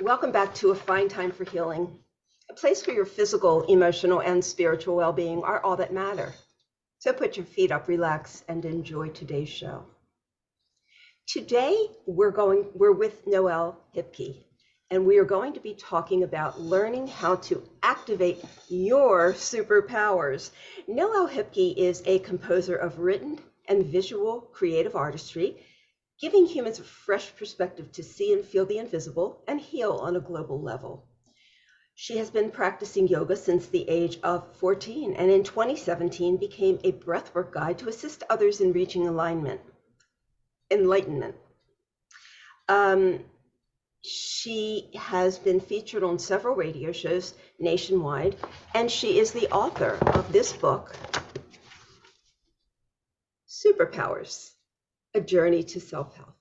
Welcome back to A Fine Time for Healing, a place where your physical, emotional, and spiritual well being are all that matter. So put your feet up, relax, and enjoy today's show. Today, we're going, we're with Noelle Hipke, and we are going to be talking about learning how to activate your superpowers. Noelle Hipke is a composer of written and visual creative artistry, giving humans a fresh perspective to see and feel the invisible and heal on a global level. She has been practicing yoga since the age of 14 and in 2017 became a breathwork guide to assist others in reaching alignment, enlightenment. Um, she has been featured on several radio shows nationwide, and she is the author of this book, Superpowers A Journey to Self Health.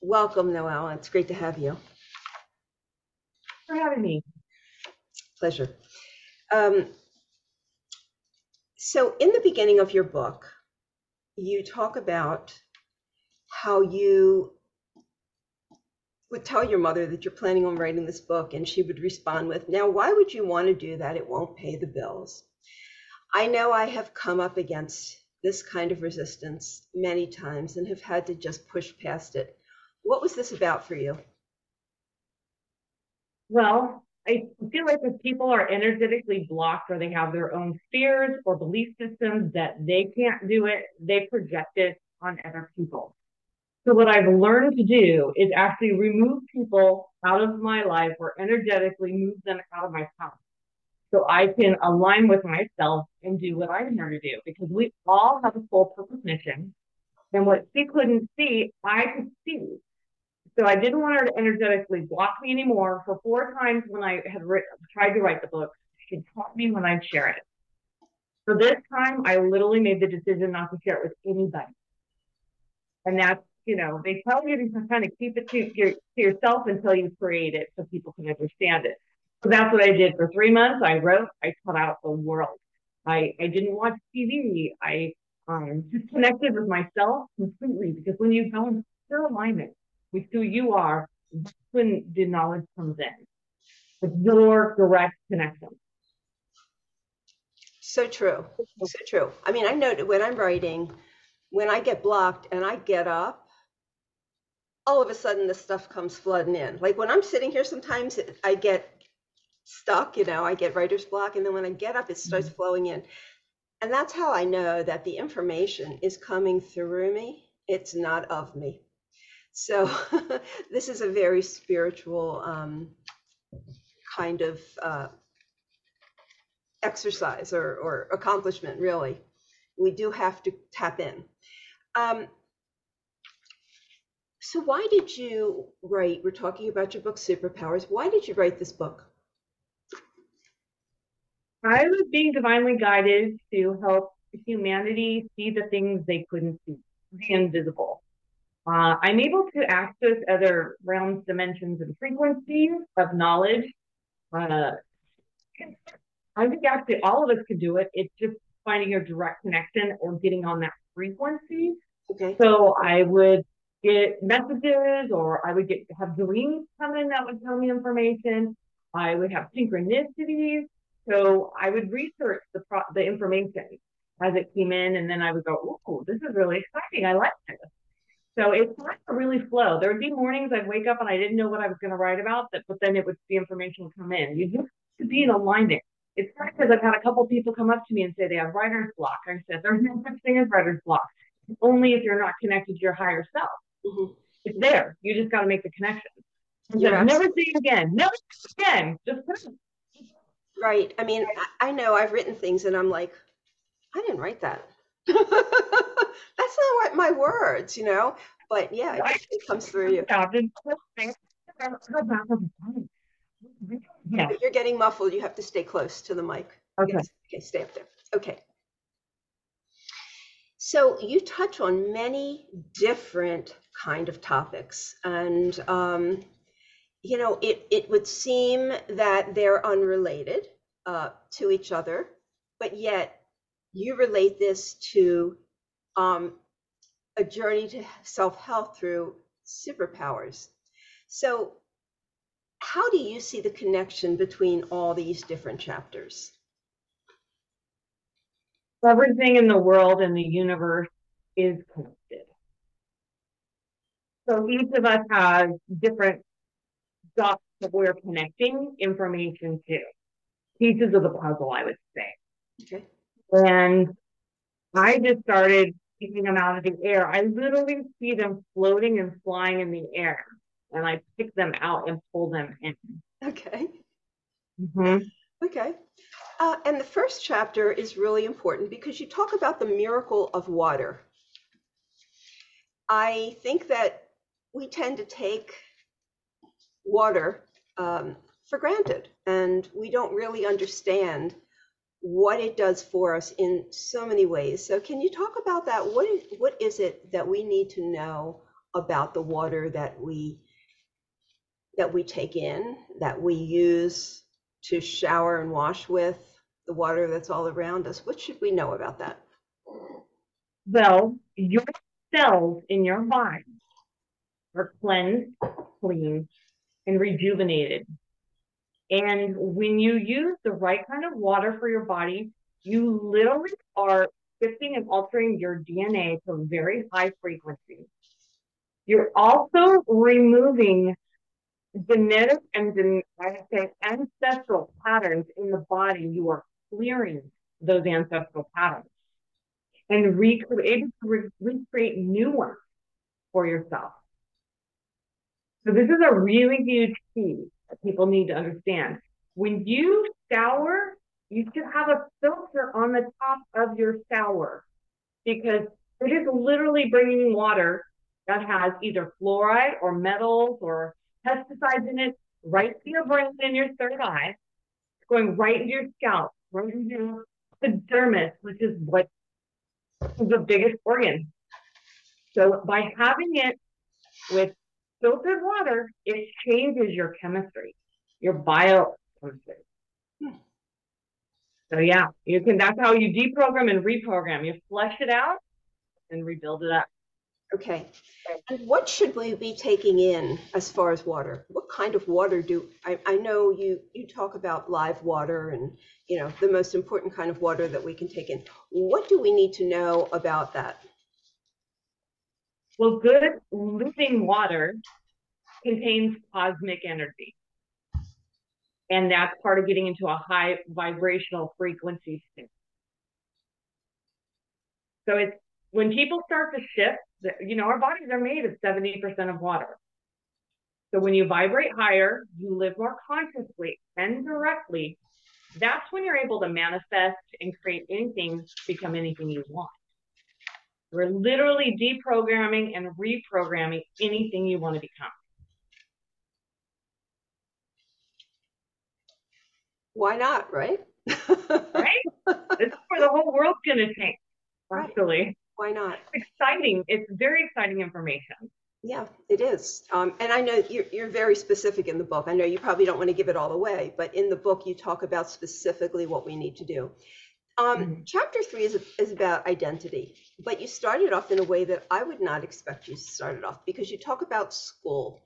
Welcome, Noelle. It's great to have you. for having me. Pleasure. Um, so, in the beginning of your book, you talk about how you would tell your mother that you're planning on writing this book, and she would respond with, Now, why would you want to do that? It won't pay the bills. I know I have come up against this kind of resistance many times and have had to just push past it. What was this about for you? Well, I feel like if people are energetically blocked or they have their own fears or belief systems that they can't do it, they project it on other people. So what I've learned to do is actually remove people out of my life or energetically move them out of my path. So I can align with myself and do what I'm here to do because we all have a full purpose mission. And what she couldn't see, I could see. So I didn't want her to energetically block me anymore. For four times when I had tried to write the book, she taught me when I'd share it. So this time, I literally made the decision not to share it with anybody. And that's, you know, they tell you to kind of keep it to, your, to yourself until you create it so people can understand it. So that's what I did for three months. I wrote, I cut out the world. I, I didn't watch TV. I um, just connected with myself completely because when you go in pure alignment with who you are, that's when the knowledge comes in. It's your direct connection. So true. So true. I mean, I know when I'm writing, when I get blocked and I get up, all of a sudden the stuff comes flooding in. Like when I'm sitting here, sometimes I get stuck, you know, I get writer's block, and then when I get up, it starts flowing in. And that's how I know that the information is coming through me, it's not of me. So this is a very spiritual um, kind of uh, exercise or, or accomplishment, really. We do have to tap in. Um, so, why did you write? We're talking about your book, Superpowers. Why did you write this book? I was being divinely guided to help humanity see the things they couldn't see, the invisible. Uh, I'm able to access other realms, dimensions, and frequencies of knowledge. Uh, I think actually all of us could do it. It's just finding your direct connection or getting on that frequency. Okay. So I would get messages or I would get have dreams come in that would tell me information. I would have synchronicities. So I would research the pro- the information as it came in, and then I would go, "Oh, this is really exciting! I like this." So it's not to really flow. There would be mornings I'd wake up and I didn't know what I was going to write about, but, but then it would the information would come in. You just have to be in alignment. It's funny because I've had a couple people come up to me and say they have writer's block. I said, "There's no such thing as writer's block. Only if you're not connected to your higher self. Mhm. It's there. You just got to make the connection." Said, Never say it again. Never say it again. Just put it Right. I mean, I, know I've written things and I'm like, I didn't write that. That's not what my words, you know? But yeah, it, it comes through you. out and things. Yeah. You're getting muffled. You have to stay close to the mic. Okay. Yes. Okay, stay up there. Okay. So you touch on many different kind of topics, and um, you know, it it would seem that they're unrelated uh, to each other, but yet you relate this to um, a journey to self health through superpowers. So, how do you see the connection between all these different chapters? Everything in the world and the universe is connected. So each of us has different dots that we're connecting information to, pieces of the puzzle, I would say. Okay. And I just started picking them out of the air. I literally see them floating and flying in the air, and I pick them out and pull them in. Okay. Mm-hmm. Okay. Uh, and the first chapter is really important because you talk about the miracle of water. I think that we tend to take water um, for granted and we don't really understand what it does for us in so many ways. So, can you talk about that? What is, what is it that we need to know about the water that we that we take in, that we use to shower and wash with, the water that's all around us? What should we know about that? Well, your cells in your body are cleansed, cleaned, and rejuvenated. And when you use the right kind of water for your body, you literally are shifting and altering your DNA to a very high frequency. You're also removing genetic and I say ancestral patterns in the body. You are clearing those ancestral patterns and recreate, re- recreate new ones for yourself. So this is a really huge key that people need to understand. When you shower, you should have a filter on the top of your shower because it is literally bringing water that has either fluoride or metals or pesticides in it right to your brain and your third eye, going right into your scalp, right into the dermis, which is what is the biggest organ. So by having it with filtered water, it changes your chemistry, your biochemistry. Hmm. So yeah, you can. That's how you deprogram and reprogram. You flush it out and rebuild it up. Okay. And what should we be taking in as far as water? What kind of water do I, I know you you talk about live water and you know the most important kind of water that we can take in. What do we need to know about that? Well, good living water contains cosmic energy. And that's part of getting into a high vibrational frequency state. So it's when people start to shift, you know, our bodies are made of 70% of water. So when you vibrate higher, you live more consciously and directly. That's when you're able to manifest and create anything, become anything you want. We're literally deprogramming and reprogramming anything you want to become. Why not, right? right? This is where the whole world's going to change, actually. Right. Why not? It's exciting. It's very exciting information. Yeah, it is. Um, and I know you're, you're very specific in the book. I know you probably don't want to give it all away, but in the book, you talk about specifically what we need to do. Um, mm-hmm. Chapter three is, is about identity, but you started off in a way that I would not expect you to start it off because you talk about school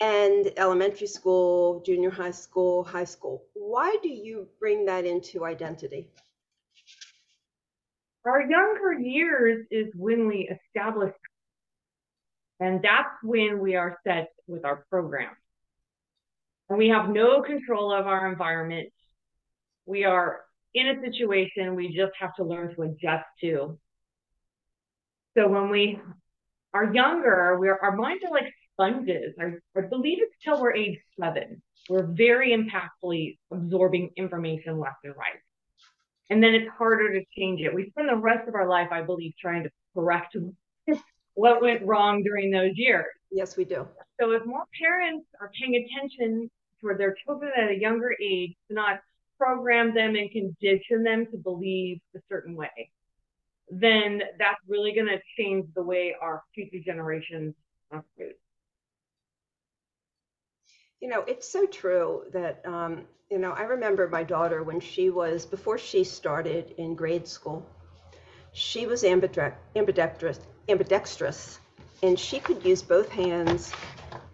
and elementary school, junior high school, high school. Why do you bring that into identity? Our younger years is when we establish, and that's when we are set with our program. And we have no control of our environment. We are in a situation we just have to learn to adjust to. So when we are younger, we're, our minds are like sponges. I, I believe it's till we're age seven. We're very impactfully absorbing information left and right. And then it's harder to change it. We spend the rest of our life, I believe, trying to correct what went wrong during those years. Yes, we do. So if more parents are paying attention toward their children at a younger age, to not program them and condition them to believe a certain way, then that's really going to change the way our future generations operate you know, it's so true that, um, you know, I remember my daughter when she was, before she started in grade school, she was ambidextrous, ambidextrous, ambidextrous and she could use both hands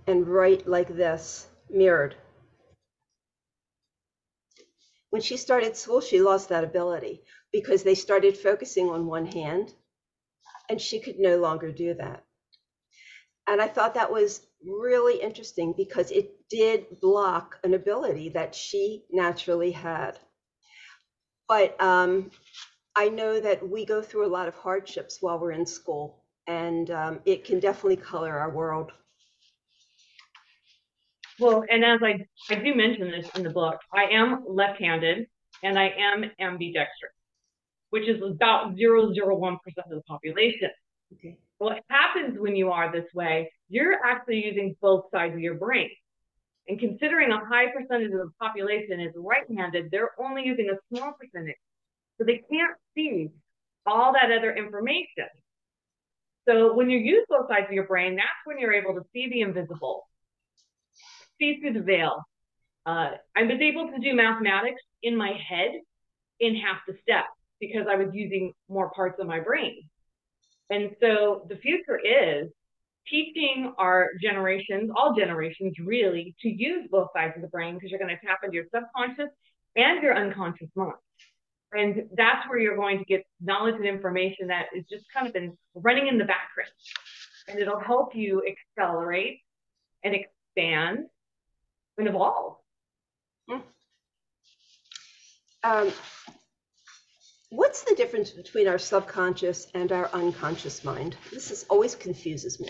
and write like this, mirrored. When she started school, she lost that ability because they started focusing on one hand and she could no longer do that. And I thought that was really interesting because it did block an ability that she naturally had. But um, I know that we go through a lot of hardships while we're in school, and um, it can definitely color our world. Well, and as I, I do mention this in the book, I am left-handed and I am ambidextrous, which is about 0.01% of the population. Okay. What happens when you are this way, you're actually using both sides of your brain. And considering a high percentage of the population is right-handed, they're only using a small percentage. So they can't see all that other information. So when you use both sides of your brain, that's when you're able to see the invisible, see through the veil. Uh, I was able to do mathematics in my head in half the step because I was using more parts of my brain. And so the future is teaching our generations, all generations really, to use both sides of the brain because you're going to tap into your subconscious and your unconscious mind. And that's where you're going to get knowledge and information that is just kind of been running in the background. And it'll help you accelerate and expand and evolve. Um, what's the difference between our subconscious and our unconscious mind? This is always confuses me.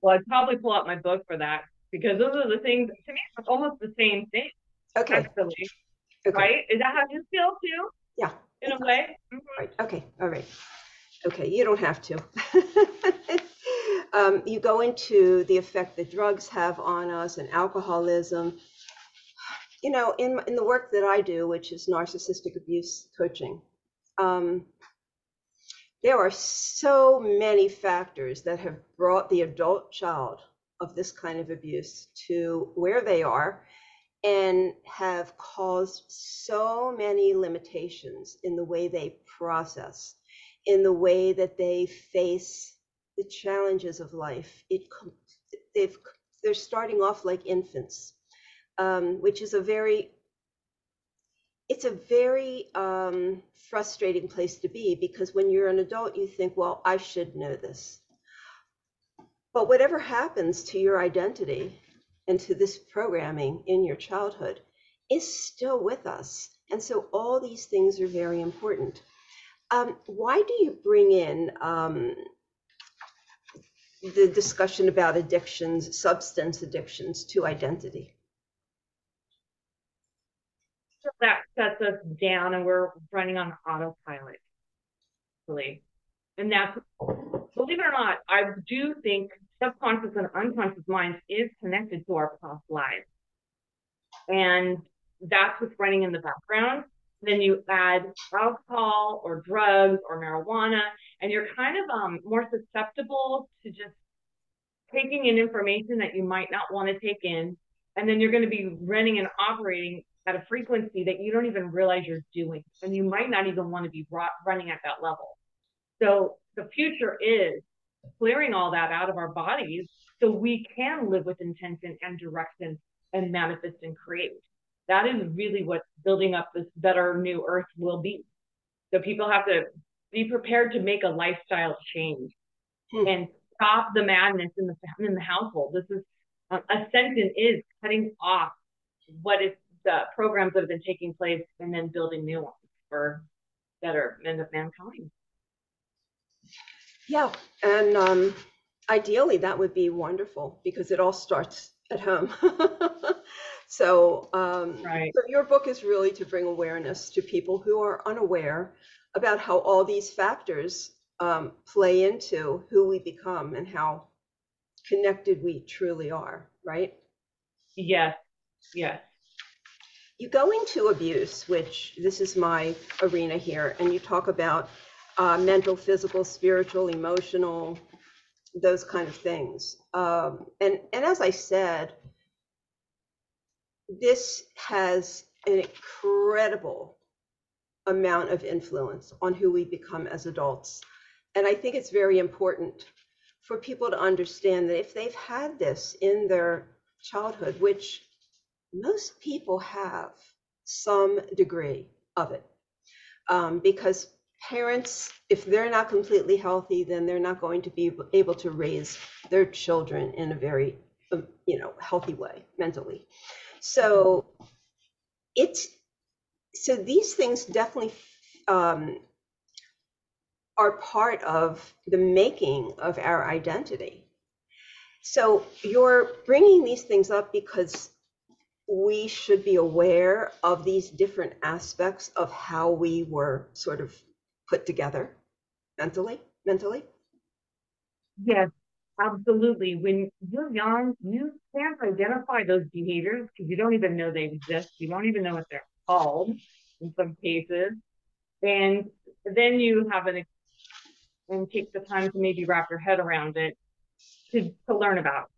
Well, I'd probably pull out my book for that because those are the things, to me, it's almost the same thing, Okay. actually. Okay. Right? Is that how you feel too? Yeah. In a way? Mhm. Right. Okay. All right. Okay. You don't have to. um, you go into the effect that drugs have on us and alcoholism. You know, in in the work that I do, which is narcissistic abuse coaching, um, there are so many factors that have brought the adult child of this kind of abuse to where they are and have caused so many limitations in the way they process, in the way that they face the challenges of life. It they've they're starting off like infants, um, which is a very it's a very um, frustrating place to be because when you're an adult, you think, well, I should know this. But whatever happens to your identity and to this programming in your childhood is still with us. And so all these things are very important. Um, why do you bring in um, the discussion about addictions, substance addictions to identity? So that sets us down and we're running on autopilot, really. And that's, believe it or not, I do think subconscious and unconscious minds is connected to our past lives. And that's what's running in the background. Then you add alcohol or drugs or marijuana, and you're kind of um, more susceptible to just taking in information that you might not want to take in. And then you're going to be running and operating at a frequency that you don't even realize you're doing. And you might not even want to be running at that level. So the future is clearing all that out of our bodies so we can live with intention and direction and manifest and create. That is really what building up this better new earth will be. So people have to be prepared to make a lifestyle change hmm. and stop the madness in the in the household. This is uh, ascension is cutting off what is the programs that have been taking place and then building new ones for better men of mankind. Yeah, and um, ideally that would be wonderful because it all starts at home. so, um, right. so your book is really to bring awareness to people who are unaware about how all these factors um, play into who we become and how connected we truly are, right? Yes, yes. You go into abuse, which this is my arena here, and you talk about uh, mental, physical, spiritual, emotional, those kind of things. Um, and, and as I said, this has an incredible amount of influence on who we become as adults. And I think it's very important for people to understand that if they've had this in their childhood, which most people have some degree of it, um, because parents, if they're not completely healthy, then they're not going to be able to raise their children in a very, um, you know, healthy way mentally. So it's so these things definitely um, are part of the making of our identity. So you're bringing these things up because we should be aware of these different aspects of how we were sort of put together mentally mentally yes absolutely. When you're young you can't identify those behaviors because you don't even know they exist. You don't even know what they're called in some cases. And then you have an and take the time to maybe wrap your head around it to, to learn about.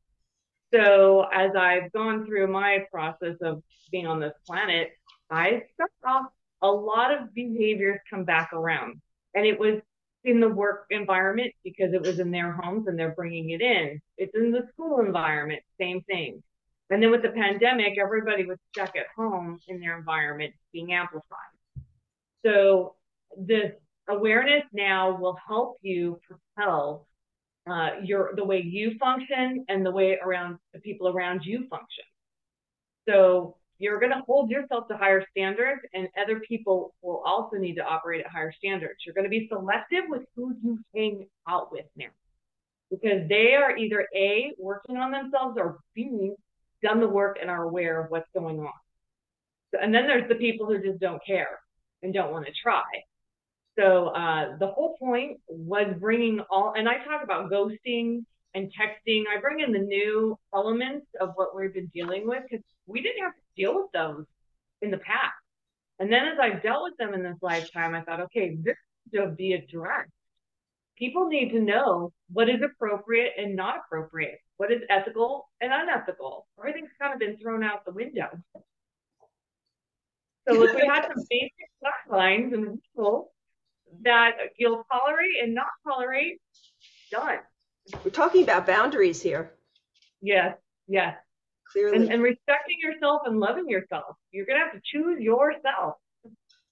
So as I've gone through my process of being on this planet, I saw a lot of behaviors come back around. And it was in the work environment because it was in their homes and they're bringing it in. It's in the school environment, same thing. And then with the pandemic, everybody was stuck at home in their environment being amplified. So this awareness now will help you propel uh, your the way you function and the way around the people around you function. So you're going to hold yourself to higher standards, and other people will also need to operate at higher standards. You're going to be selective with who you hang out with now, because they are either a working on themselves or b done the work and are aware of what's going on. So, and then there's the people who just don't care and don't want to try. So uh, the whole point was bringing all, and I talk about ghosting and texting. I bring in the new elements of what we've been dealing with because we didn't have deal with those in the past. And then as I've dealt with them in this lifetime, I thought, okay, this should be addressed. People need to know what is appropriate and not appropriate, what is ethical and unethical. Everything's kind of been thrown out the window. So if we had some basic guidelines and rules that you'll tolerate and not tolerate, done. We're talking about boundaries here. Yes, yes. Clearly. And, and respecting yourself and loving yourself. You're going to have to choose yourself.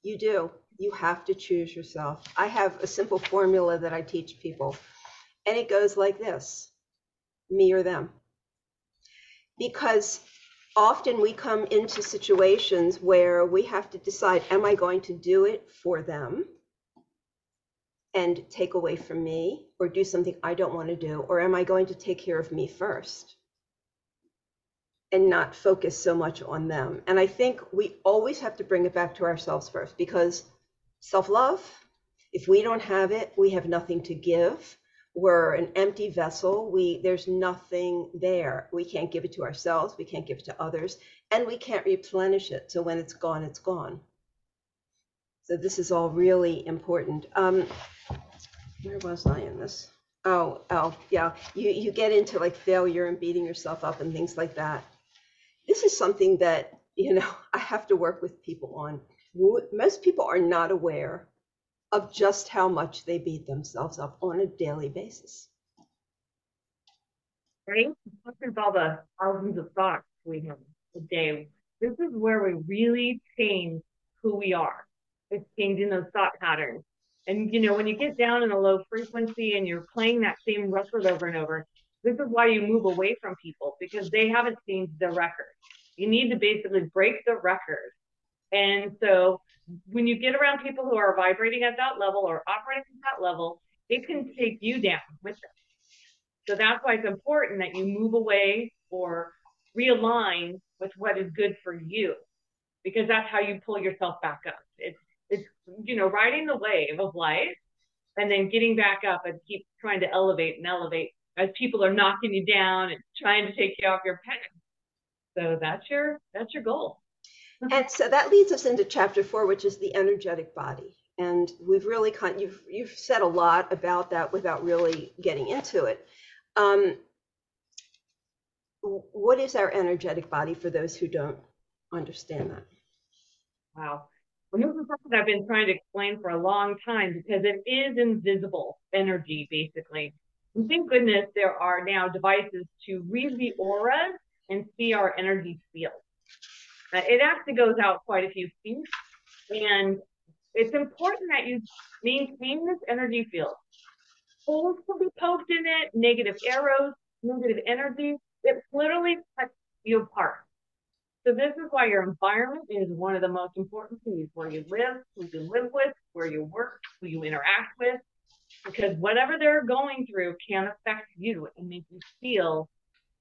You do. You have to choose yourself. I have a simple formula that I teach people, and it goes like this me or them. Because often we come into situations where we have to decide am I going to do it for them? and take away from me or do something I don't want to do? Or am I going to take care of me first and not focus so much on them? And I think we always have to bring it back to ourselves first because self love, if we don't have it, we have nothing to give. We're an empty vessel. We there's nothing there. We can't give it to ourselves. We can't give it to others, and we can't replenish it. So when it's gone, it's gone. So this is all really important. Um, where was I in this? Oh, oh, yeah. You you get into like failure and beating yourself up and things like that. This is something that you know I have to work with people on. Most people are not aware of just how much they beat themselves up on a daily basis. Right? With all the thousands of thoughts we have a day, this is where we really change who we are. It's changing those thought patterns. And you know, when you get down in a low frequency and you're playing that same record over and over, this is why you move away from people because they haven't seen the record. You need to basically break the record. And so when you get around people who are vibrating at that level or operating at that level, it can take you down with them. So that's why it's important that you move away or realign with what is good for you because that's how you pull yourself back up. It's it's you know riding the wave of life and then getting back up and keep trying to elevate and elevate as people are knocking you down and trying to take you off your path. So that's your that's your goal. and so that leads us into chapter four, which is the energetic body. And we've really kind you've you've said a lot about that without really getting into it. Um, what is our energetic body for those who don't understand that? Wow. And this is something I've been trying to explain for a long time because it is invisible energy, basically. Thank goodness there are now devices to read the auras and see our energy field. Uh, it actually goes out quite a few feet, and it's important that you maintain this energy field. Holes can be poked in it, negative arrows, negative energy. It literally cuts you apart. So this is why your environment is one of the most important things, where you live, who you live with, where you work, who you interact with, because whatever they're going through can affect you and make you feel,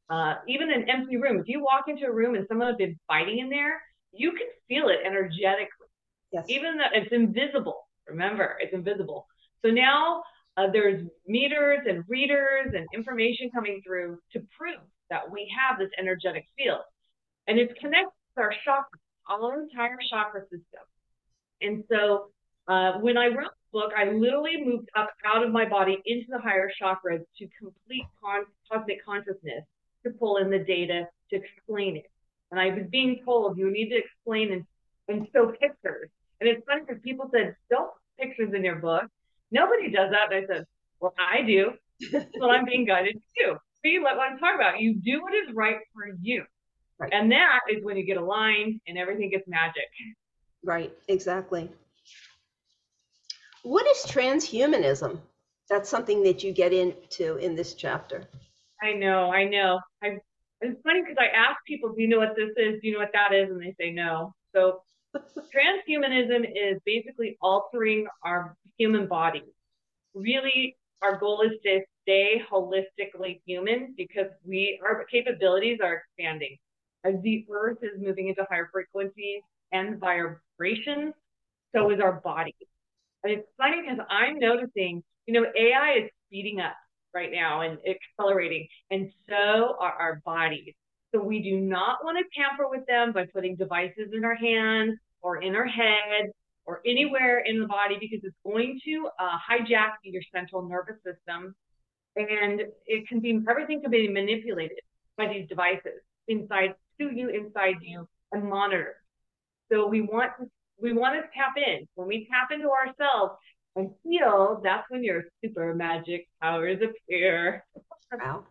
uh, even an empty room. If you walk into a room and someone has been fighting in there, you can feel it energetically. Yes. Even though it's invisible. Remember, it's invisible. So now uh, there's meters and readers and information coming through to prove that we have this energetic field. And it connects our chakras, our entire chakra system. And so uh, when I wrote the book, I literally moved up out of my body into the higher chakras to complete con- cosmic consciousness to pull in the data to explain it. And I was being told you need to explain and, and show pictures. And it's funny because people said, don't put pictures in your book. Nobody does that. And I said, well, I do. That's what I'm being guided to do. See what I'm talking about. You do what is right for you. Right. And that is when you get aligned and everything gets magic. Right, exactly. What is transhumanism? That's something that you get into in this chapter. I know, I know. I, it's funny because I ask people, do you know what this is? Do you know what that is? And they say no. So transhumanism is basically altering our human body. Really, our goal is to stay holistically human because we our capabilities are expanding as the earth is moving into higher frequencies and vibrations, so is our body. And it's funny because I'm noticing, you know, AI is speeding up right now and accelerating, and so are our bodies. So we do not want to tamper with them by putting devices in our hands or in our head or anywhere in the body because it's going to uh, hijack your central nervous system and it can be everything can be manipulated by these devices inside to you inside you and monitor. So we want to we want to tap in. When we tap into ourselves and heal, that's when your super magic powers appear. Wow.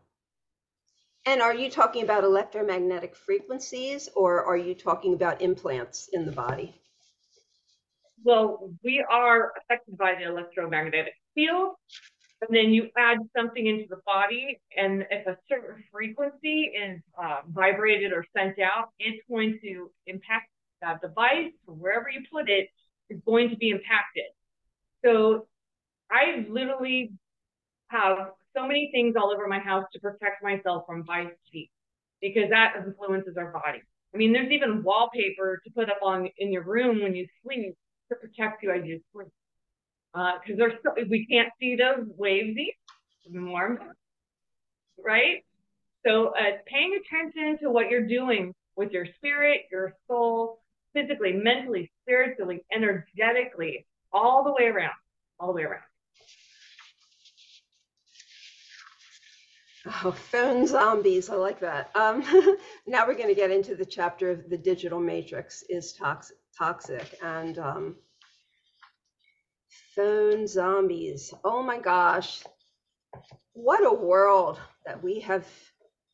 And are you talking about electromagnetic frequencies or are you talking about implants in the body? Well, we are affected by the electromagnetic field and then you add something into the body, and if a certain frequency is uh, vibrated or sent out, it's going to impact that device or wherever you put it is going to be impacted. So I literally have so many things all over my house to protect myself from vice cheek because that influences our body. I mean, there's even wallpaper to put up on in your room when you sleep to protect you as you sleep because uh, there's so, we can't see those wavesy warm, right? So uh, paying attention to what you're doing with your spirit, your soul, physically, mentally, spiritually, energetically, all the way around, all the way around. Oh, phone zombies. I like that. Um, now we're going to get into the chapter of the digital matrix is toxic, toxic and um, phone zombies. Oh my gosh. What a world that we have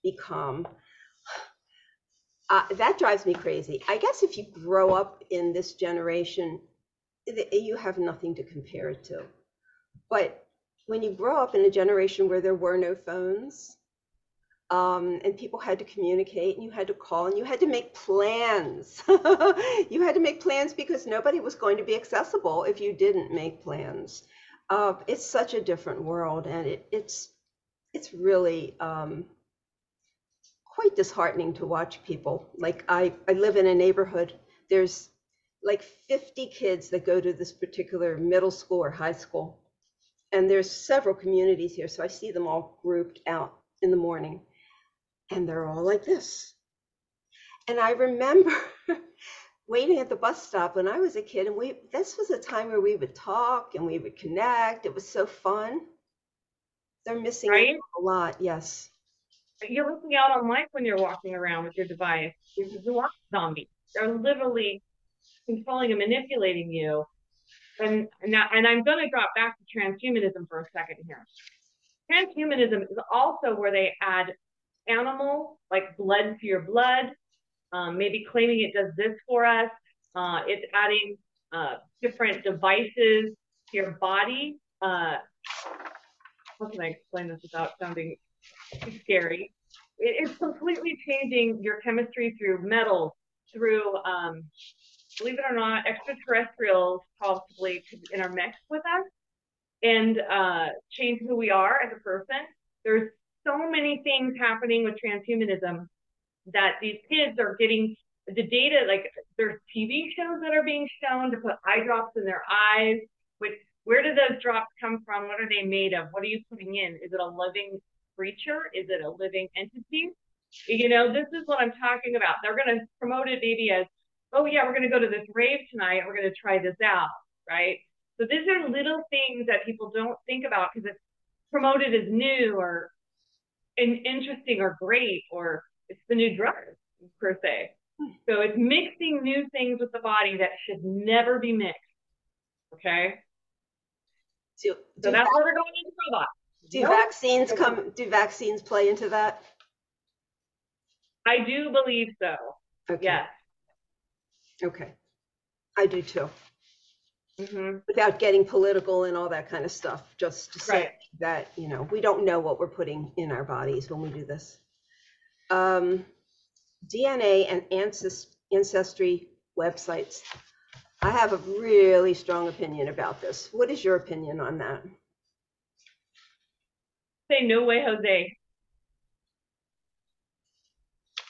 become. Uh, that drives me crazy. I guess if you grow up in this generation, you have nothing to compare it to. But when you grow up in a generation where there were no phones, um, and people had to communicate and you had to call and you had to make plans. you had to make plans because nobody was going to be accessible if you didn't make plans. Uh, it's such a different world and it, it's it's really um, quite disheartening to watch people. Like I, I live in a neighborhood, there's like 50 kids that go to this particular middle school or high school. And there's several communities here, so I see them all grouped out in the morning and they're all like this. And I remember waiting at the bus stop when I was a kid, and we this was a time where we would talk and we would connect. It was so fun. They're missing right? a lot, yes. You're looking out on life when you're walking around with your device. You're a zombie. They're literally controlling and manipulating you. And and, and I'm going to drop back to transhumanism for a second here. Transhumanism is also where they add animal, like blood to your blood, um, maybe claiming it does this for us. Uh, it's adding uh, different devices to your body. Uh, how can I explain this without sounding too scary? It, it's completely changing your chemistry through metals, through, um, believe it or not, extraterrestrials possibly could intermix with us and uh, change who we are as a person. There's so many things happening with transhumanism that these kids are getting the data like there's TV shows that are being shown to put eye drops in their eyes. Which where do those drops come from? What are they made of? What are you putting in? Is it a living creature? Is it a living entity? You know, this is what I'm talking about. They're going to promote it maybe as, oh yeah, we're going to go to this rave tonight. We're going to try this out, right? So these are little things that people don't think about because it's promoted as new or in, interesting or great or it's the new drug per se. So it's mixing new things with the body that should never be mixed. Okay. Do, so that's where we're going into robots. Do nope. vaccines come? Do vaccines play into that? I do believe so. Okay. Yes. Okay. I do too. Mm-hmm. Without getting political and all that kind of stuff, just to say right. that you know we don't know what we're putting in our bodies when we do this. Um, DNA and ancestry websites. I have a really strong opinion about this. What is your opinion on that? Say no way, Jose.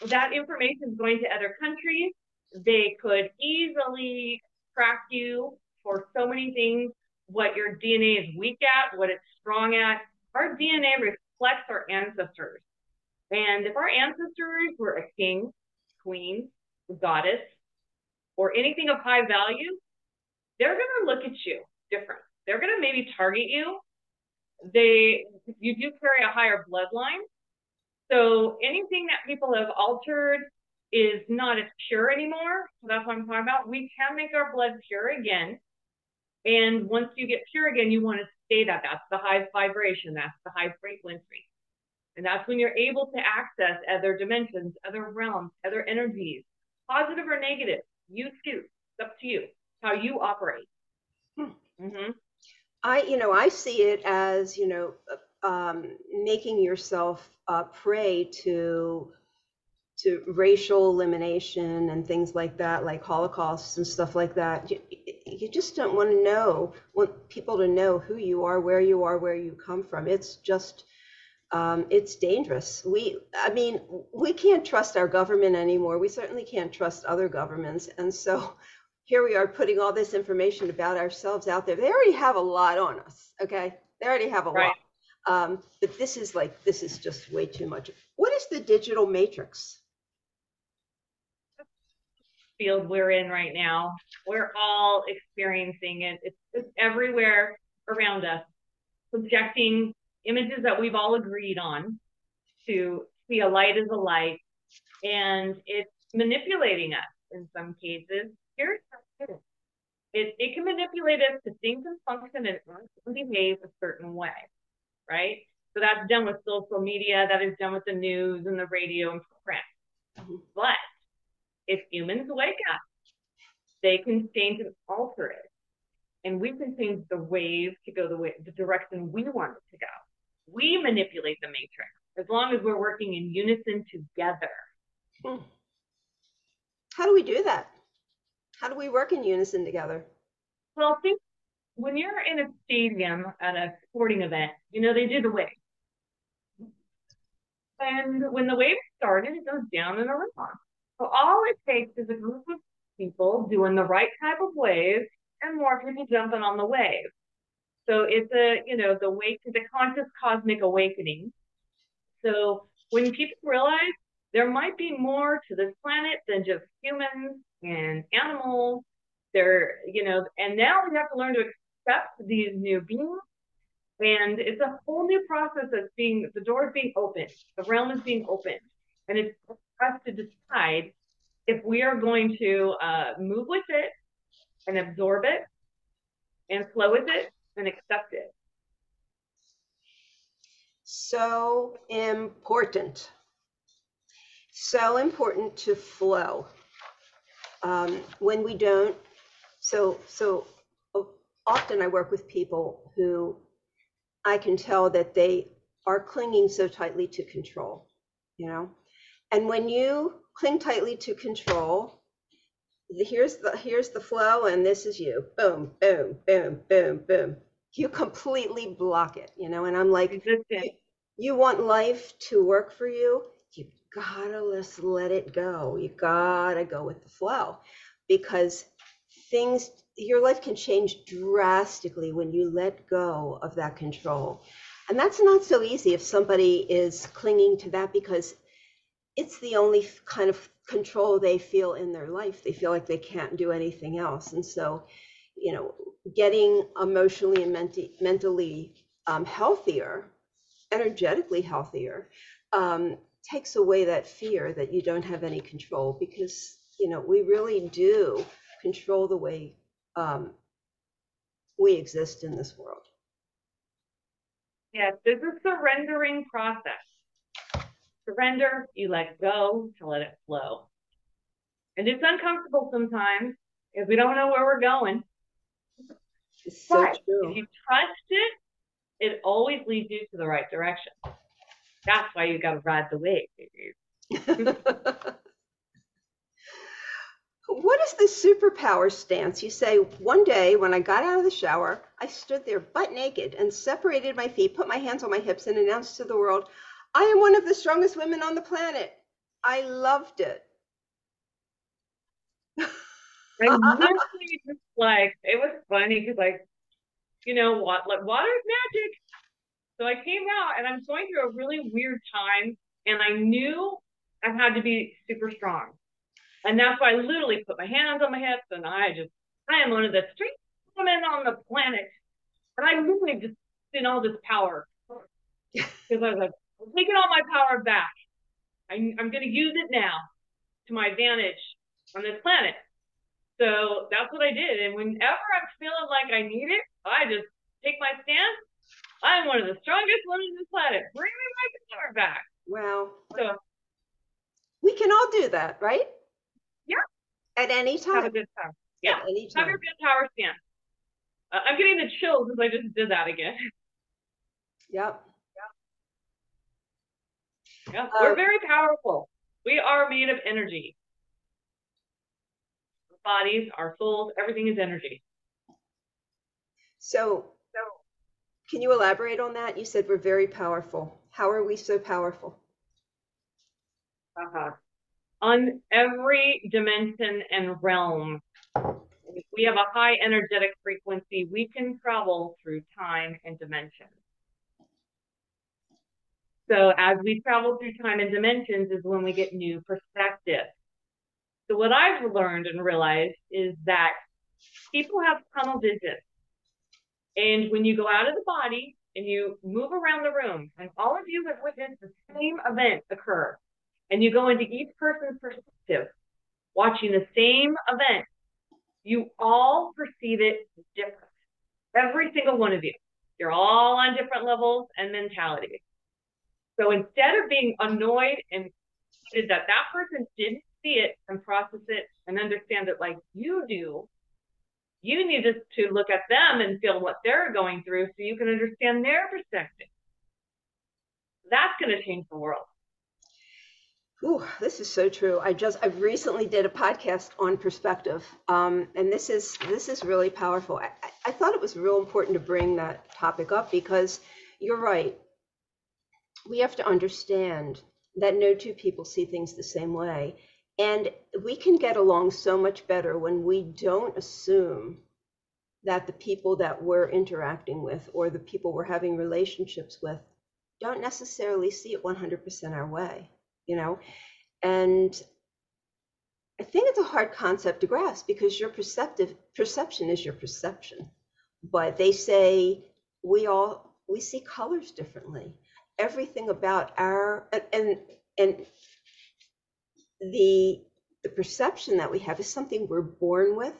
That information is going to other countries. They could easily track you for so many things, what your DNA is weak at, what it's strong at. Our DNA reflects our ancestors. And if our ancestors were a king, queen, goddess, or anything of high value, they're going to look at you different. They're going to maybe target you. They, you do carry a higher bloodline. So anything that people have altered is not as pure anymore. So that's what I'm talking about. We can make our blood pure again. And once you get pure again, you want to stay that. That's the high vibration. That's the high frequency. And that's when you're able to access other dimensions, other realms, other energies, positive or negative. You too. It's up to you how you operate. Hmm. Mm-hmm. I, you know, I see it as, you know, um, making yourself uh, prey to to racial elimination and things like that, like holocausts and stuff like that. You, you just don't want to know, want people to know who you are, where you are, where you come from. It's just um, it's dangerous. We, I mean, we can't trust our government anymore. We certainly can't trust other governments. And so here we are putting all this information about ourselves out there. They already have a lot on us. Okay. They already have a right. lot. Um, but this is like, this is just way too much. What is the digital matrix? Field we're in right now. We're all experiencing it. It's, it's everywhere around us, projecting images that we've all agreed on to see a light as a light, and it's manipulating us in some cases. Here's it, it can manipulate us to think and function and behave a certain way, right? So that's done with social media, that is done with the news and the radio and print. But if humans wake up, they can change and alter it. And we can change the wave to go the way the direction we want it to go. We manipulate the matrix as long as we're working in unison together. Hmm. How do we do that? How do we work in unison together? Well, think when you're in a stadium at a sporting event, you know, they do the wave. And when the wave started, it goes down and around. So all it takes is a group of people doing the right type of wave and more people jumping on the wave. So it's a, you know, the wake the conscious cosmic awakening. So when people realize there might be more to this planet than just humans and animals, there, you know, and now we have to learn to accept these new beings. And it's a whole new process that's being, the door is being opened, the realm is being opened. And it's us to decide if we are going to uh, move with it and absorb it and flow with it and accept it. So important. So important to flow. Um, when we don't, so so often I work with people who I can tell that they are clinging so tightly to control, you know. And when you cling tightly to control, here's the here's the flow and this is you. Boom, boom, boom, boom, boom. You completely block it, you know. And I'm like, you, you want life to work for you, you gotta just let it go. You gotta go with the flow because things your life can change drastically when you let go of that control. And that's not so easy if somebody is clinging to that because it's the only kind of control they feel in their life. They feel like they can't do anything else. And so, you know, getting emotionally and menti- mentally um, healthier, energetically healthier, um, takes away that fear that you don't have any control because, you know, we really do control the way um, we exist in this world. Yes, this is surrendering process. Surrender, you let go to let it flow. And it's uncomfortable sometimes because we don't know where we're going. It's so but true. if you trust it, it always leads you to the right direction. That's why you got to ride the wave. what is the superpower stance? You say, one day when I got out of the shower, I stood there butt naked and separated my feet, put my hands on my hips, and announced to the world, I am one of the strongest women on the planet. I loved it. I literally just like, it was funny because, like, you know what, like, water is magic. So I came out and I'm going through a really weird time, and I knew I had to be super strong. And that's why I literally put my hands on my hips and I just, I am one of the strongest women on the planet. And I literally just in all this power. Because I was like, I'm taking all my power back. I'm, I'm going to use it now to my advantage on this planet. So that's what I did. And whenever I'm feeling like I need it, I just take my stance. I'm one of the strongest women on the planet. Bring me my power back. Wow. So we can all do that, right? Yeah. At any time. Have a good time. Yeah. At any time. Have your good power stance. Uh, I'm getting the chills as I just did that again. Yep. Yeah, Uh, we're very powerful. We are made of energy. Our bodies, our souls, everything is energy. So, can you elaborate on that? You said we're very powerful. How are we so powerful? Uh-huh. On every dimension and realm, we have a high energetic frequency, we can travel through time and dimension. So as we travel through time and dimensions is when we get new perspective. So what I've learned and realized is that people have tunnel vision. And when you go out of the body and you move around the room, and all of you have witnessed the same event occur, and you go into each person's perspective, watching the same event, you all perceive it different. Every single one of you. You're all on different levels and mentalities. So instead of being annoyed and that that person didn't see it and process it and understand it like you do, you need to, to look at them and feel what they're going through so you can understand their perspective. That's going to change the world. Ooh, this is so true. I just I recently did a podcast on perspective, um, and this is this is really powerful. I, I- I thought it was real important to bring that topic up because you're right. We have to understand that no two people see things the same way, and we can get along so much better when we don't assume that the people that we're interacting with or the people we're having relationships with don't necessarily see it 100% our way you know? And i think it's a hard concept to grasp because your perceptive perception is your perception. But they say we all we see colors differently. Everything about our and and, and the the perception that we have is something we're born with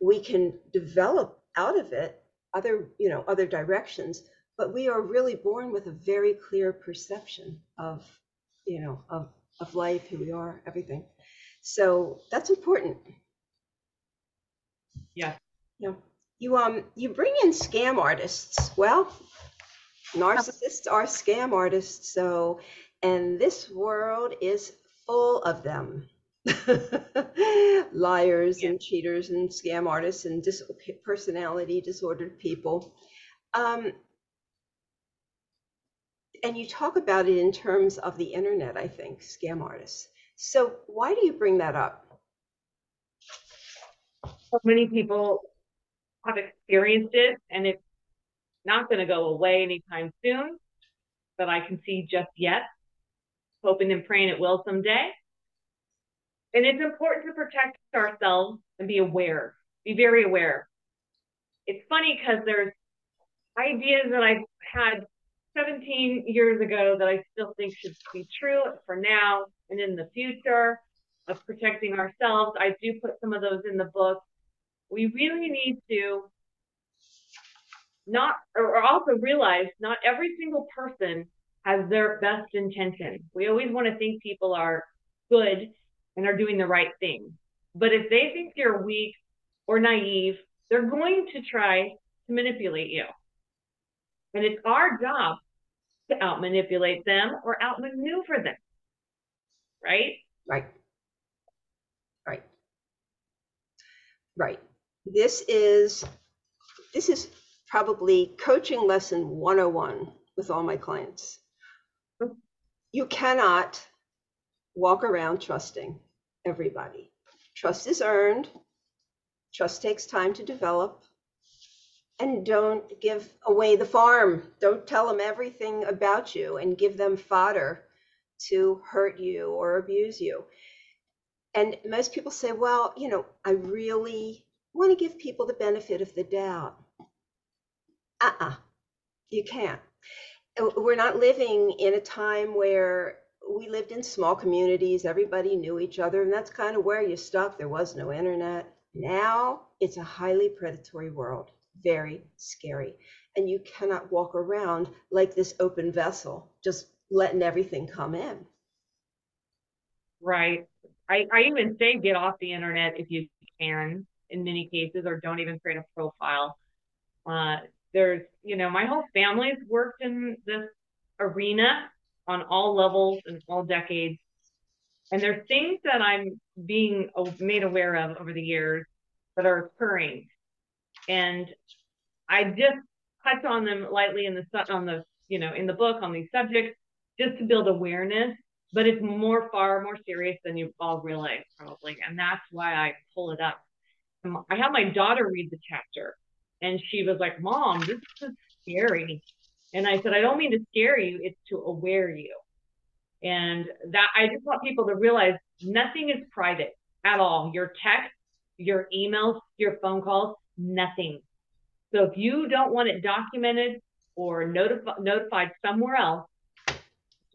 we can develop out of it other you know other directions but we are really born with a very clear perception of, you know, of, of life, who we are, everything. So that's important. Yeah. Yeah. You um you bring in scam artists. Well, narcissists are scam artists, so and this world is full of them. Liars Yeah. and cheaters and scam artists and dis- personality disordered people. Um, and you talk about it in terms of the internet, I think, scam artists. So why do you bring that up? So many people have experienced it and it's not going to go away anytime soon that I can see just yet. Hoping and praying it will someday. And it's important to protect ourselves and be aware, be very aware. It's funny because there's ideas that I've had 17 years ago that I still think should be true for now and in the future of protecting ourselves. I do put some of those in the book. We really need to not, or also realize not every single person has their best intention. We always want to think people are good and are doing the right thing. But if they think you're weak or naive, they're going to try to manipulate you. And it's our job to out manipulate them or outmaneuver them. Right? Right. Right. Right. This is this is probably coaching lesson 101 with all my clients. You cannot walk around trusting everybody. Trust is earned. Trust takes time to develop. And don't give away the farm. Don't tell them everything about you and give them fodder to hurt you or abuse you. And most people say, well, you know, I really want to give people the benefit of the doubt. Uh uh you can't. We're not living in a time where we lived in small communities, everybody knew each other, and that's kind of where you're stuck. There was no internet. Now it's a highly predatory world, very scary. And you cannot walk around like this open vessel, just letting everything come in. Right. I, I even say get off the internet if you can in many cases, or don't even create a profile. Uh, there's, you know, my whole family's worked in this arena on all levels and all decades. And there's things that I'm being made aware of over the years that are occurring. And I just touch on them lightly in the on the you know in the book on these subjects just to build awareness. But it's more far more serious than you all realize probably, and that's why I pull it up. Um, I have my daughter read the chapter, and she was like, "Mom, this is scary." And I said, "I don't mean to scare you; it's to aware you." And that I just want people to realize nothing is private at all. Your text, your emails, your phone calls, nothing. So if you don't want it documented or notifi- notified somewhere else,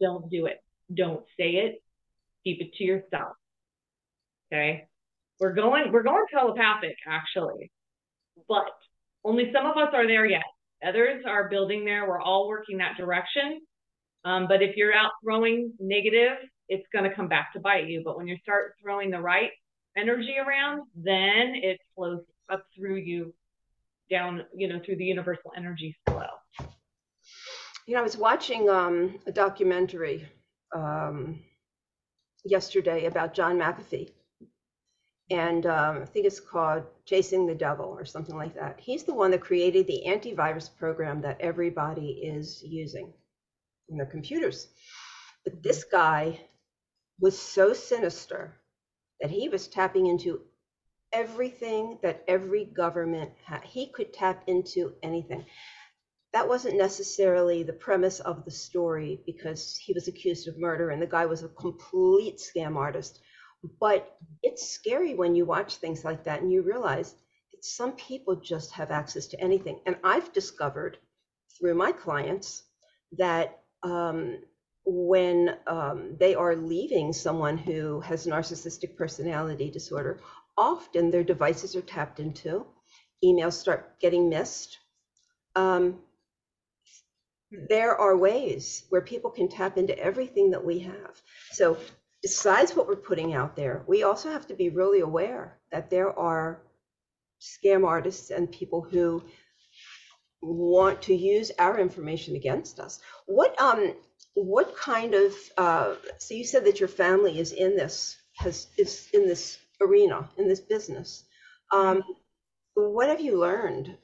don't do it. Don't say it. Keep it to yourself. Okay. We're going, we're going telepathic actually, but only some of us are there yet. Others are building there. We're all working that direction. Um, but if you're out throwing negative, it's going to come back to bite you. But when you start throwing the right energy around, then it flows up through you down, you know, through the universal energy flow. You know, I was watching um, a documentary um, yesterday about John McAfee. And um, I think it's called Chasing the Devil or something like that. He's the one that created the antivirus program that everybody is using in their computers. But this guy was so sinister that he was tapping into everything that every government had. He could tap into anything that wasn't necessarily the premise of the story because he was accused of murder and the guy was a complete scam artist. But it's scary when you watch things like that and you realize that some people just have access to anything. And I've discovered through my clients that um, when um, they are leaving someone who has narcissistic personality disorder, often their devices are tapped into, emails start getting missed. Um, there are ways where people can tap into everything that we have. So, besides what we're putting out there, we also have to be really aware that there are scam artists and people who want to use our information against us. What um what kind of uh, so you said that your family is in this has is in this arena in this business. Um, what have you learned?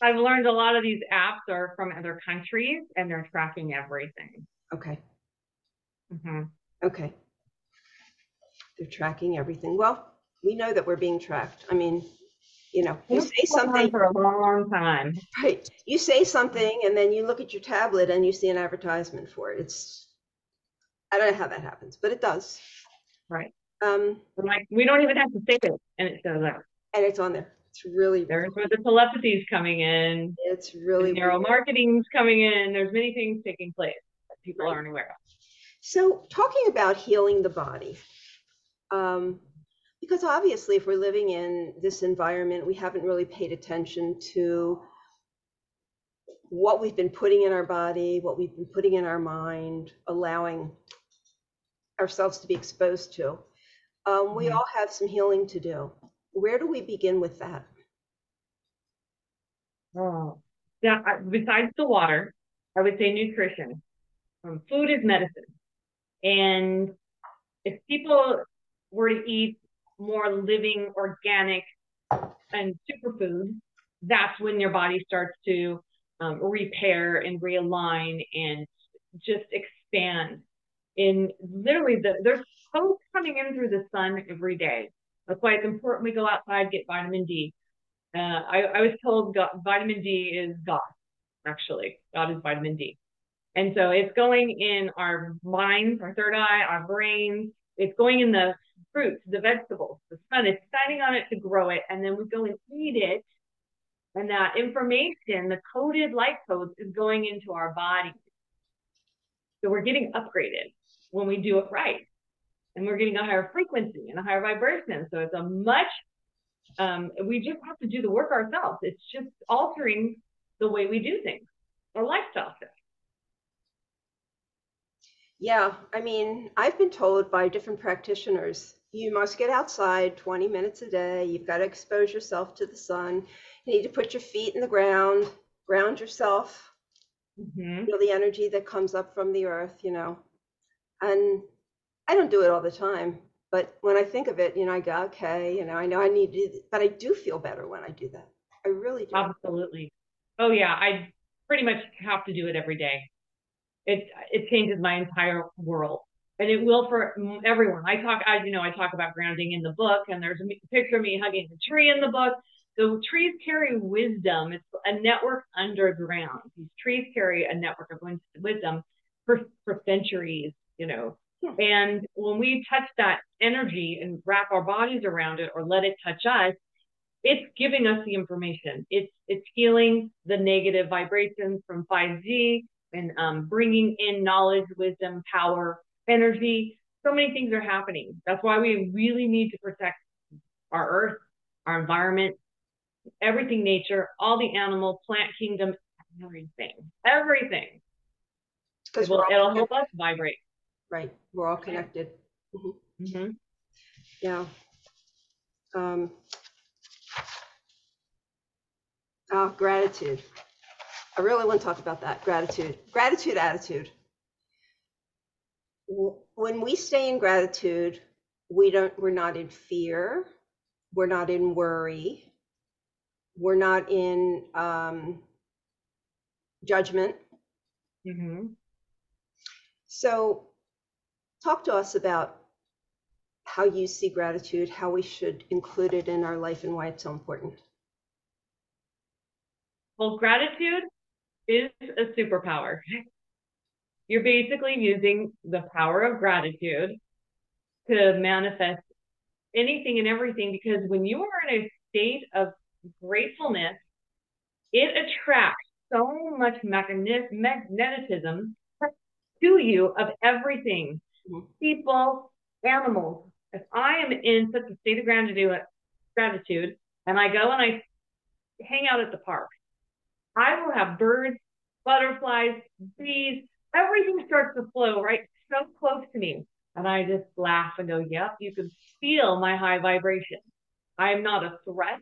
I've learned a lot of these apps are from other countries and they're tracking everything. Okay. Hmm Okay. They're tracking everything. Well, we know that we're being tracked. I mean, you know, you say something for a long, long time. right. You say something and then you look at your tablet and you see an advertisement for it. It's I don't know how that happens, but it does. Right. Um, like, we don't even have to say it, and it shows up. and it's on there. It's really There's where the telepathy is coming in. it's really Neural marketing's coming in. There's many things taking place that people Right. aren't aware of. So, talking about healing the body, um, because obviously, if we're living in this environment, we haven't really paid attention to what we've been putting in our body, what we've been putting in our mind, allowing ourselves to be exposed to. Um, we Mhm. all have some healing to do. Where do we begin with that? Oh, yeah. Besides the water, I would say nutrition. Um, food is medicine, and if people were to eat more living, organic, and superfood, that's when your body starts to um, repair and realign and just expand. In literally, the, there's hope coming in through the sun every day. That's why it's important we go outside, get vitamin D. Uh, I, I was told God, vitamin D is God, actually. God is vitamin D. And so it's going in our minds, our third eye, our brains. It's going in the fruits, the vegetables, the sun. It's shining on it to grow it. And then we go and eat it. And that information, the coded light codes, is going into our body. So we're getting upgraded when we do it right. And we're getting a higher frequency and a higher vibration. So it's a much um, we just have to do the work ourselves. It's just altering the way we do things, our lifestyle shift. Yeah, I mean, I've been told by different practitioners, you must get outside 20 minutes a day. You've got to expose yourself to the sun. You need to put your feet in the ground, ground yourself, Mm-hmm. feel the energy that comes up from the earth, you know. And I don't do it all the time, but when I think of it, you know, I go, okay, you know, I know I need to, do but I do feel better when I do that. I really do. Absolutely. Oh yeah, I pretty much have to do it every day. It it changes my entire world, and it will for everyone. I talk, I you know, I talk about grounding in the book, and there's a picture of me hugging a tree in the book. So trees carry wisdom. It's a network underground. These trees carry a network of wisdom for for centuries. You know, Hmm. and when we touch that energy and wrap our bodies around it, or let it touch us, it's giving us the information. It's it's healing the negative vibrations from 5G and um, bringing in knowledge, wisdom, power, energy. So many things are happening. That's why we really need to protect our earth, our environment, everything, nature, all the animal, plant kingdom, everything, everything. It Because will, it'll connected, help us vibrate. right. We're all connected. hmm Yeah. Um, ah, gratitude. I really want to talk about that. Gratitude. Gratitude attitude. When we stay in gratitude, we don't we're not in fear, we're not in worry, we're not in um, judgment. hmm So talk to us about how you see gratitude, how we should include it in our life and why it's so important. Well, gratitude is a superpower. You're basically using the power of gratitude to manifest anything and everything because when you are in a state of gratefulness, it attracts so much magnet- magnetism to you of everything Mhm. people, animals. If I am in such a state of gratitude, gratitude and I go and I hang out at the park, I will have birds, butterflies, bees, everything starts to flow right so close to me. And I just laugh and go, yep, you can feel my high vibration. I am not a threat.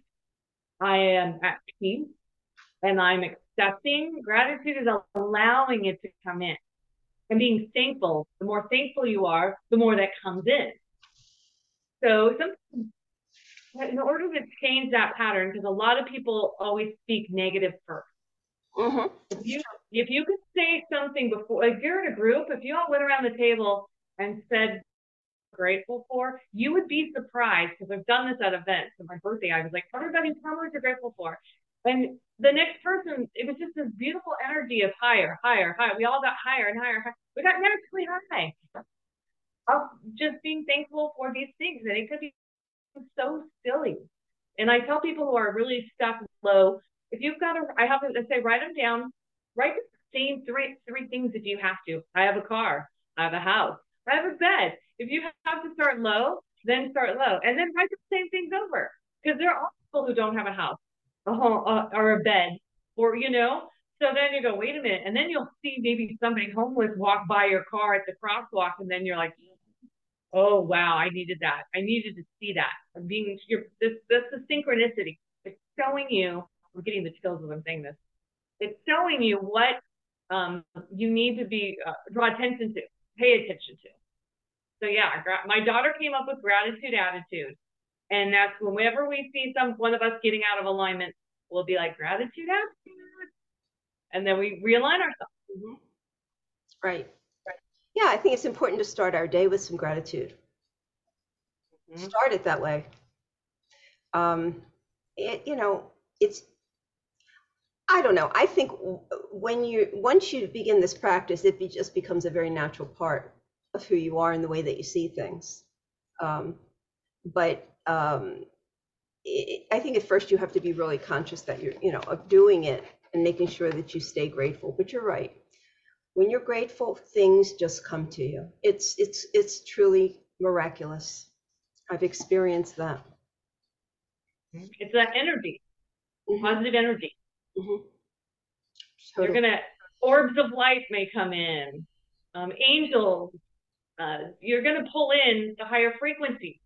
I am at peace and I'm accepting. Gratitude is allowing it to come in and being thankful. The more thankful you are, the more that comes in. So in order to change that pattern, because a lot of people always speak 1st mm-hmm. If you if you could say something before, if you're in a group, if you all went around the table and said grateful for, you would be surprised because I've done this at events. For my birthday, I was like, everybody, tell me what you're grateful for. And the next person, it was just this beautiful energy of higher, higher, higher. We all got higher and higher. higher. We got naturally high. Of just being thankful for these things. And it could be so silly. And I tell people who are really stuck low, if you've got a, I have to say, write them down. Write the same three three things if you have to. I have a car. I have a house. I have a bed. If you have to start low, then start low, and then write the same things over. Because there are people who don't have a house, a home, uh, or a bed, or you know. So then you go, wait a minute, and then you'll see maybe somebody homeless walk by your car at the crosswalk, and then you're like, oh wow, I needed that. I needed to see that. I'm being you're, this this the synchronicity. It's showing you. I'm getting the chills as I'm saying this. It's showing you what um, you need to be uh, draw attention to, pay attention to. So yeah, my daughter came up with gratitude attitude, and that's whenever we see some one of us getting out of alignment, we'll be like gratitude attitude, and then we realign ourselves. Mm-hmm. Right. Yeah, I think it's important to start our day with some gratitude. Mm-hmm. Start it that way. Um, it, you know, it's, I don't know. I think when you, once you begin this practice, it be, just becomes a very natural part of who you are and the way that you see things. Um, but um, it, I think at first you have to be really conscious that you're, you know, of doing it and making sure that you stay grateful. But you're right when you're grateful, things just come to you. It's it's it's truly miraculous. I've experienced that. It's that energy, mm-hmm. positive energy. Mm-hmm. Totally. You're gonna orbs of light may come in, um, angels. Uh, you're gonna pull in the higher frequency,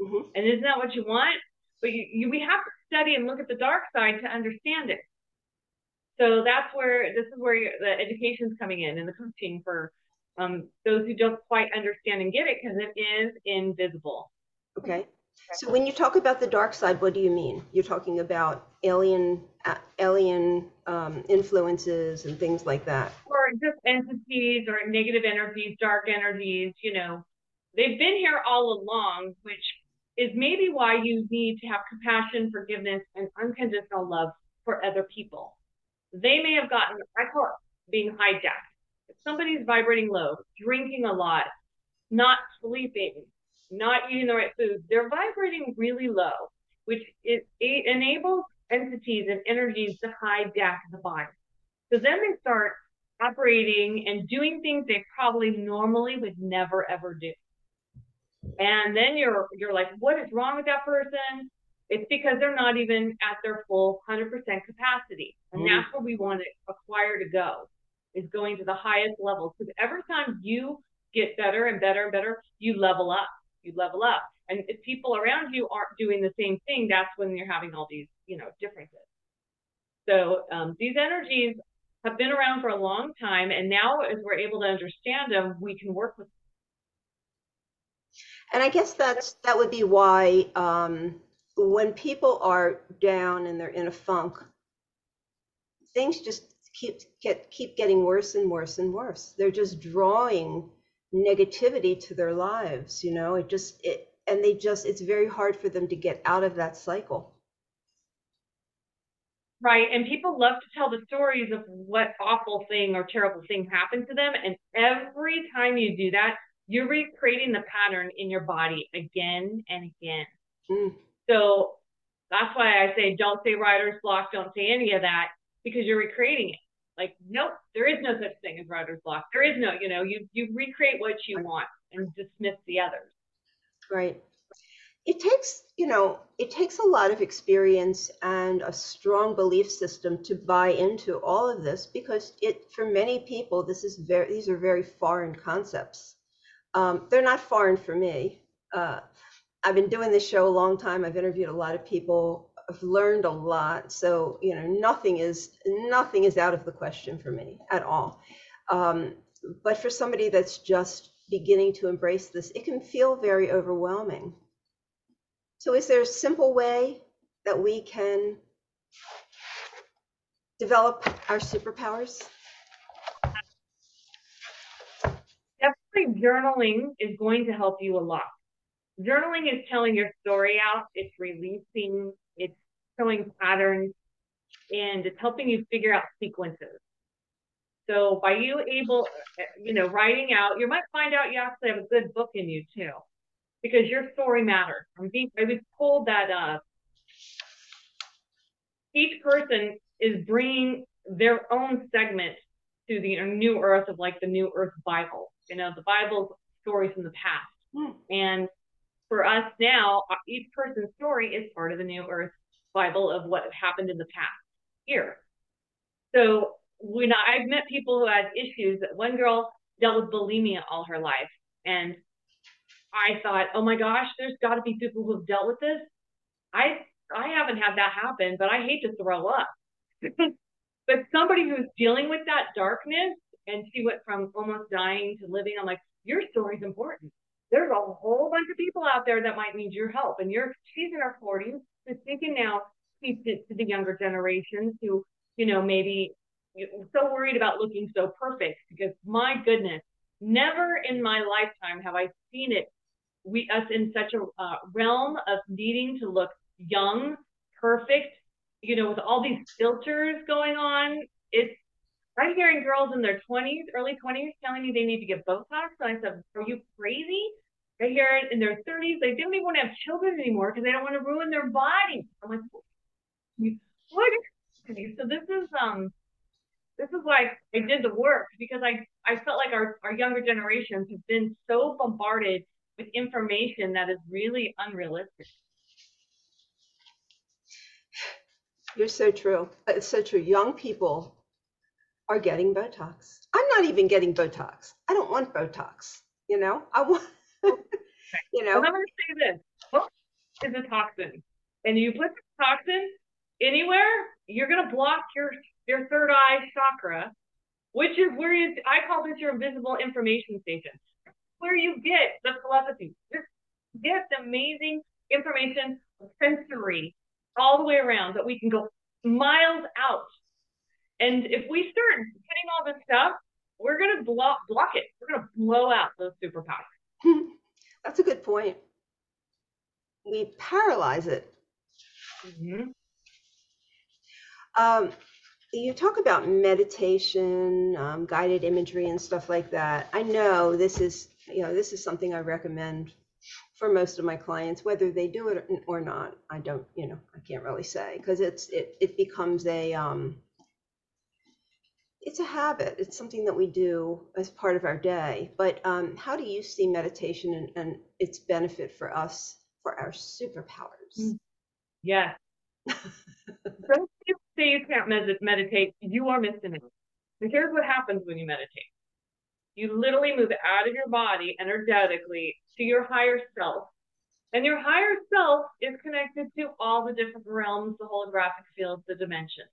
mm-hmm. and isn't that what you want? But you, you, we have to study and look at the dark side to understand it. So that's where this is where the education is coming in and the coaching for um, those who don't quite understand and get it because it is invisible. Okay. So when you talk about the dark side, what do you mean? You're talking about alien alien um, influences and things like that, or just entities or negative energies, dark energies. You know, they've been here all along, which is maybe why you need to have compassion, forgiveness, and unconditional love for other people they may have gotten, I call it being hijacked. If somebody's vibrating low, drinking a lot, not sleeping, not eating the right food, they're vibrating really low, which it enables entities and energies to hijack the body. So then they start operating and doing things they probably normally would never ever do. And then you're you're like, what is wrong with that person? It's because they're not even at their full 100% capacity. And mm. that's where we want to acquire to go, is going to the highest levels. Because every time you get better and better and better, you level up. You level up. And if people around you aren't doing the same thing, that's when you're having all these, you know, differences. So um, these energies have been around for a long time, and now as we're able to understand them, we can work with. Them. And I guess that's that would be why um, when people are down and they're in a funk, things just keep get keep getting worse and worse and worse. They're just drawing negativity to their lives, you know. It just it and they just it's very hard for them to get out of that cycle. Right. And people love to tell the stories of what awful thing or terrible thing happened to them. And every time you do that, you're recreating the pattern in your body again and again. Mm. So that's why I say don't say writer's block, don't say any of that because you're recreating it. Like, nope, there is no such thing as writer's block. There is no, you know, you you recreate what you want and dismiss the others. Right. It takes, you know, it takes a lot of experience and a strong belief system to buy into all of this because it, for many people, this is very, these are very foreign concepts. Um, they're not foreign for me. Uh, I've been doing this show a long time. I've interviewed a lot of people. I've learned a lot. So, you know, nothing is, nothing is out of the question for me at all. Um, but for somebody that's just beginning to embrace this, it can feel very overwhelming. So is there a simple way that we can develop our superpowers? Definitely journaling is going to help you a lot. Journaling is telling your story out, it's releasing, it's showing patterns, and it's helping you figure out sequences. So by you able, you know, writing out, you might find out you actually have a good book in you too because your story matters. I'm being, I was told that uh, each person is bringing their own segment to the new earth of like the new earth Bible. You know, the Bible's stories from the past. Hmm. And for us now, uh, each person's story is part of the new earth Bible of what happened in the past here. So when I've met people who had issues, one girl dealt with bulimia all her life and I thought, oh my gosh, there's got to be people who've dealt with this. I I haven't had that happen, but I hate to throw up. but somebody who's dealing with that darkness and she went from almost dying to living, I'm like, your story's important. There's a whole bunch of people out there that might need your help. And you're she's in her 40s, so thinking now speaks it to the younger generations who, you know, maybe so worried about looking so perfect because my goodness, never in my lifetime have I seen it we us in such a uh, realm of needing to look young, perfect, you know, with all these filters going on. It's I'm hearing girls in their 20s, early 20s, telling me they need to get Botox. And I said, "Are you crazy?" I hear it in their 30s. They don't even want to have children anymore because they don't want to ruin their bodies. I'm like, what? So this is um, this is why I did the work because I I felt like our our younger generations have been so bombarded with information that is really unrealistic. You're so true. It's so true. Young people are getting Botox. I'm not even getting Botox. I don't want Botox. You know, I want, you know. Well, I'm going to say this book is a toxin. And you put the toxin anywhere, you're going to block your, your third eye chakra, which is where you, I call this your invisible information station where you get the. Just get the amazing information, sensory, all the way around that we can go miles out. And if we start getting all this stuff, we're gonna block block it. We're gonna blow out those superpowers. That's a good point. We paralyze it. Mm-hmm. Um, you talk about meditation, um, guided imagery, and stuff like that. I know this is you know, this is something I recommend for most of my clients, whether they do it or not. I don't, you know, I can't really say because it's it it becomes a um, it's a habit. It's something that we do as part of our day. But um, how do you see meditation and, and its benefit for us for our superpowers? Yeah. Don't say you can't med- meditate. You are missing it. And here's what happens when you meditate. You literally move out of your body energetically to your higher self. And your higher self is connected to all the different realms, the holographic fields, the dimensions.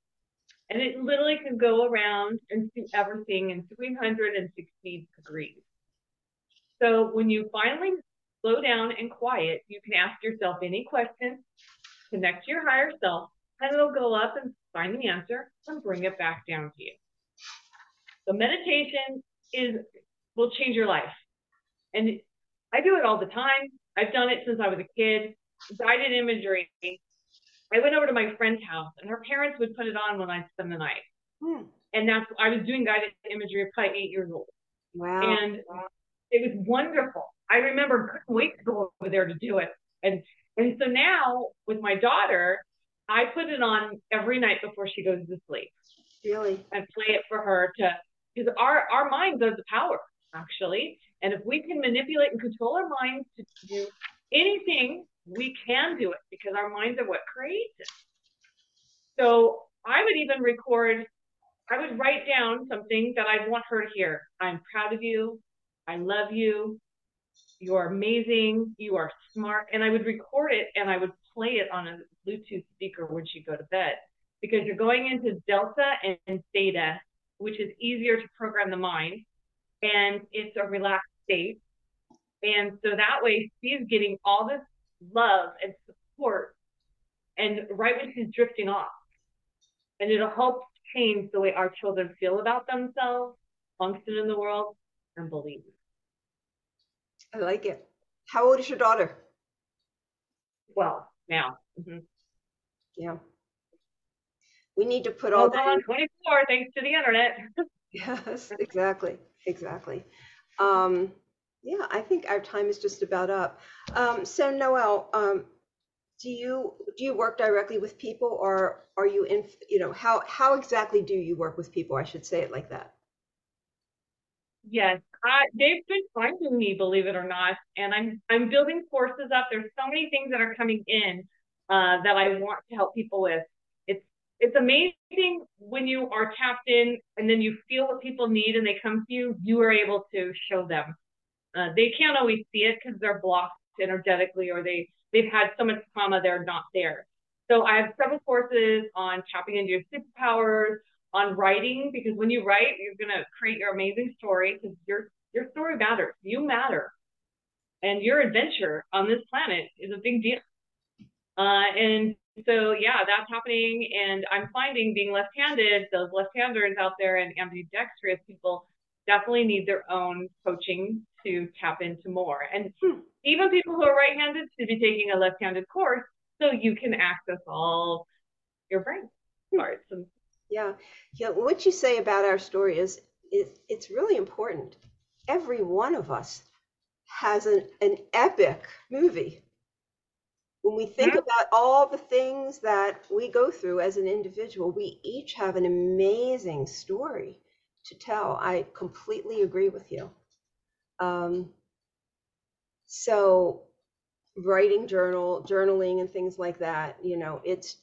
And it literally can go around and see everything in 360 degrees. So when you finally slow down and quiet, you can ask yourself any question, connect to your higher self, and it'll go up and find the answer and bring it back down to you. So meditation is will change your life. And I do it all the time. I've done it since I was a kid. Guided imagery. I went over to my friend's house, and her parents would put it on when I spend the night. Hmm. And that's I was doing guided imagery at probably eight years old. Wow. And it was wonderful. I remember couldn't wait to go over there to do it. And and so now with my daughter, I put it on every night before she goes to sleep. Really? And play it for her to because our our minds are the power actually, and if we can manipulate and control our minds to do anything we can do it because our minds are what creates it. So I would even record, I would write down something that I want her to hear. I'm proud of you. I love you. You're amazing. You are smart. And I would record it and I would play it on a Bluetooth speaker when she go to bed because you're going into delta and theta, which is easier to program the mind. And it's a relaxed state. And so that way she's getting all this love and support and right when she's drifting off. And it'll help change the way our children feel about themselves, function in the world, and believe. I like it. How old is your daughter? Well, now. Mm-hmm. Yeah. We need to put all that on 24 thanks to the internet. yes, exactly. Exactly. Um, yeah, I think our time is just about up. Um, so Noelle, um, do you do you work directly with people or are you in you know how how exactly do you work with people i should say it like that yes uh, they've been finding me believe it or not and i'm i'm building courses up there's so many things that are coming in uh, that i want to help people with it's amazing when you are tapped in and then you feel what people need and they come to you you are able to show them uh, they can't always see it because they're blocked energetically or they they've had so much trauma they're not there. So I have several courses on tapping into your superpowers, on writing, because when you write, you're gonna create your amazing story because your your story matters. You matter. And your adventure on this planet is a big deal. Uh, and so yeah, that's happening. And I'm finding being left-handed, those left-handers out there and ambidextrous people definitely need their own coaching to tap into more. And hmm. even people who are right-handed should be taking a left-handed course so you can access all your brain hmm. parts. And, yeah, yeah. What you say about our story is it, it's really important. Every one of us has an, an epic movie. When we think yeah. about all the things that we go through as an individual, we each have an amazing story to tell. I completely agree with you. Um, so writing journal, journaling and things like that, you know, it's,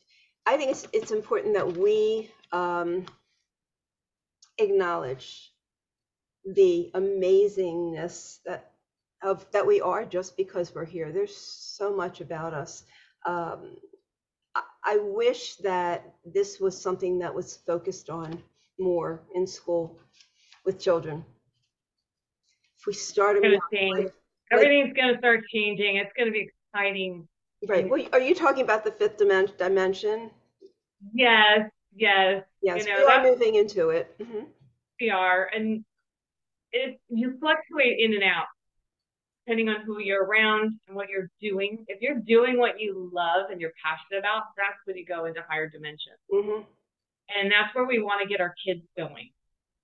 I think it's, it's important that we um, acknowledge the amazingness that of that we are just because we're here. There's so much about us. Um, I, I wish that this was something that was focused on more in school with children. If we started, gonna change. Like, everything's going to start changing. It's going to be exciting. Right. Well, are you talking about the fifth dimension? Yes. Yes. Yes. You know, we are moving into it. Mm-hmm. We are, and it you fluctuate in and out depending on who you're around and what you're doing. If you're doing what you love and you're passionate about, that's when you go into higher dimensions. Mm-hmm. And that's where we want to get our kids going.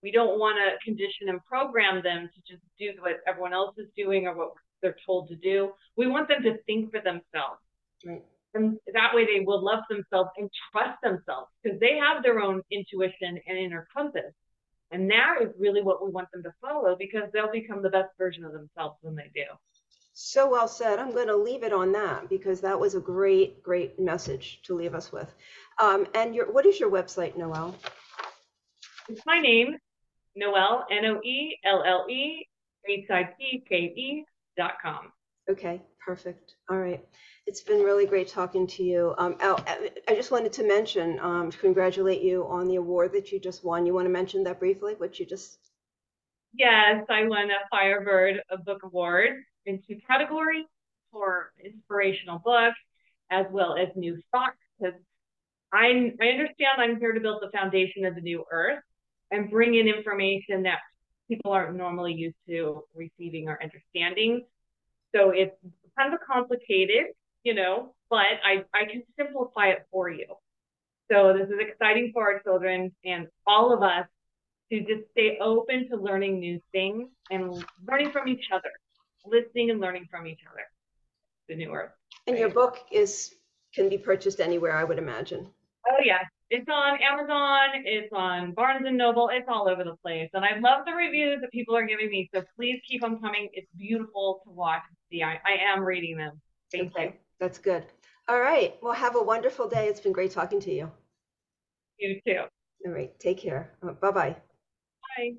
We don't want to condition and program them to just do what everyone else is doing or what they're told to do. We want them to think for themselves. Right. And that way they will love themselves and trust themselves because they have their own intuition and inner compass. And that is really what we want them to follow because they'll become the best version of themselves when they do. So well said. I'm going to leave it on that because that was a great, great message to leave us with. Um, and your, what is your website, Noelle? It's my name, Noelle, N O E L L E H I P K E dot com. Okay, perfect. All right. It's been really great talking to you. Um, I just wanted to mention, um, congratulate you on the award that you just won. You want to mention that briefly, what you just? Yes, I won a Firebird a Book Award in two categories for inspirational book as well as new thoughts because I, I understand I'm here to build the foundation of the new earth and bring in information that people aren't normally used to receiving or understanding. So it's kind of complicated, you know, but I, I can simplify it for you. So this is exciting for our children and all of us to just stay open to learning new things and learning from each other, listening and learning from each other. The new earth. And your book is can be purchased anywhere, I would imagine. Oh yes, it's on Amazon, it's on Barnes and Noble, it's all over the place. And I love the reviews that people are giving me. So please keep them coming. It's beautiful to watch and see. I, I am reading them. Thank okay. you. That's good. All right. Well, have a wonderful day. It's been great talking to you. You too. All right. Take care. Bye bye. Bye.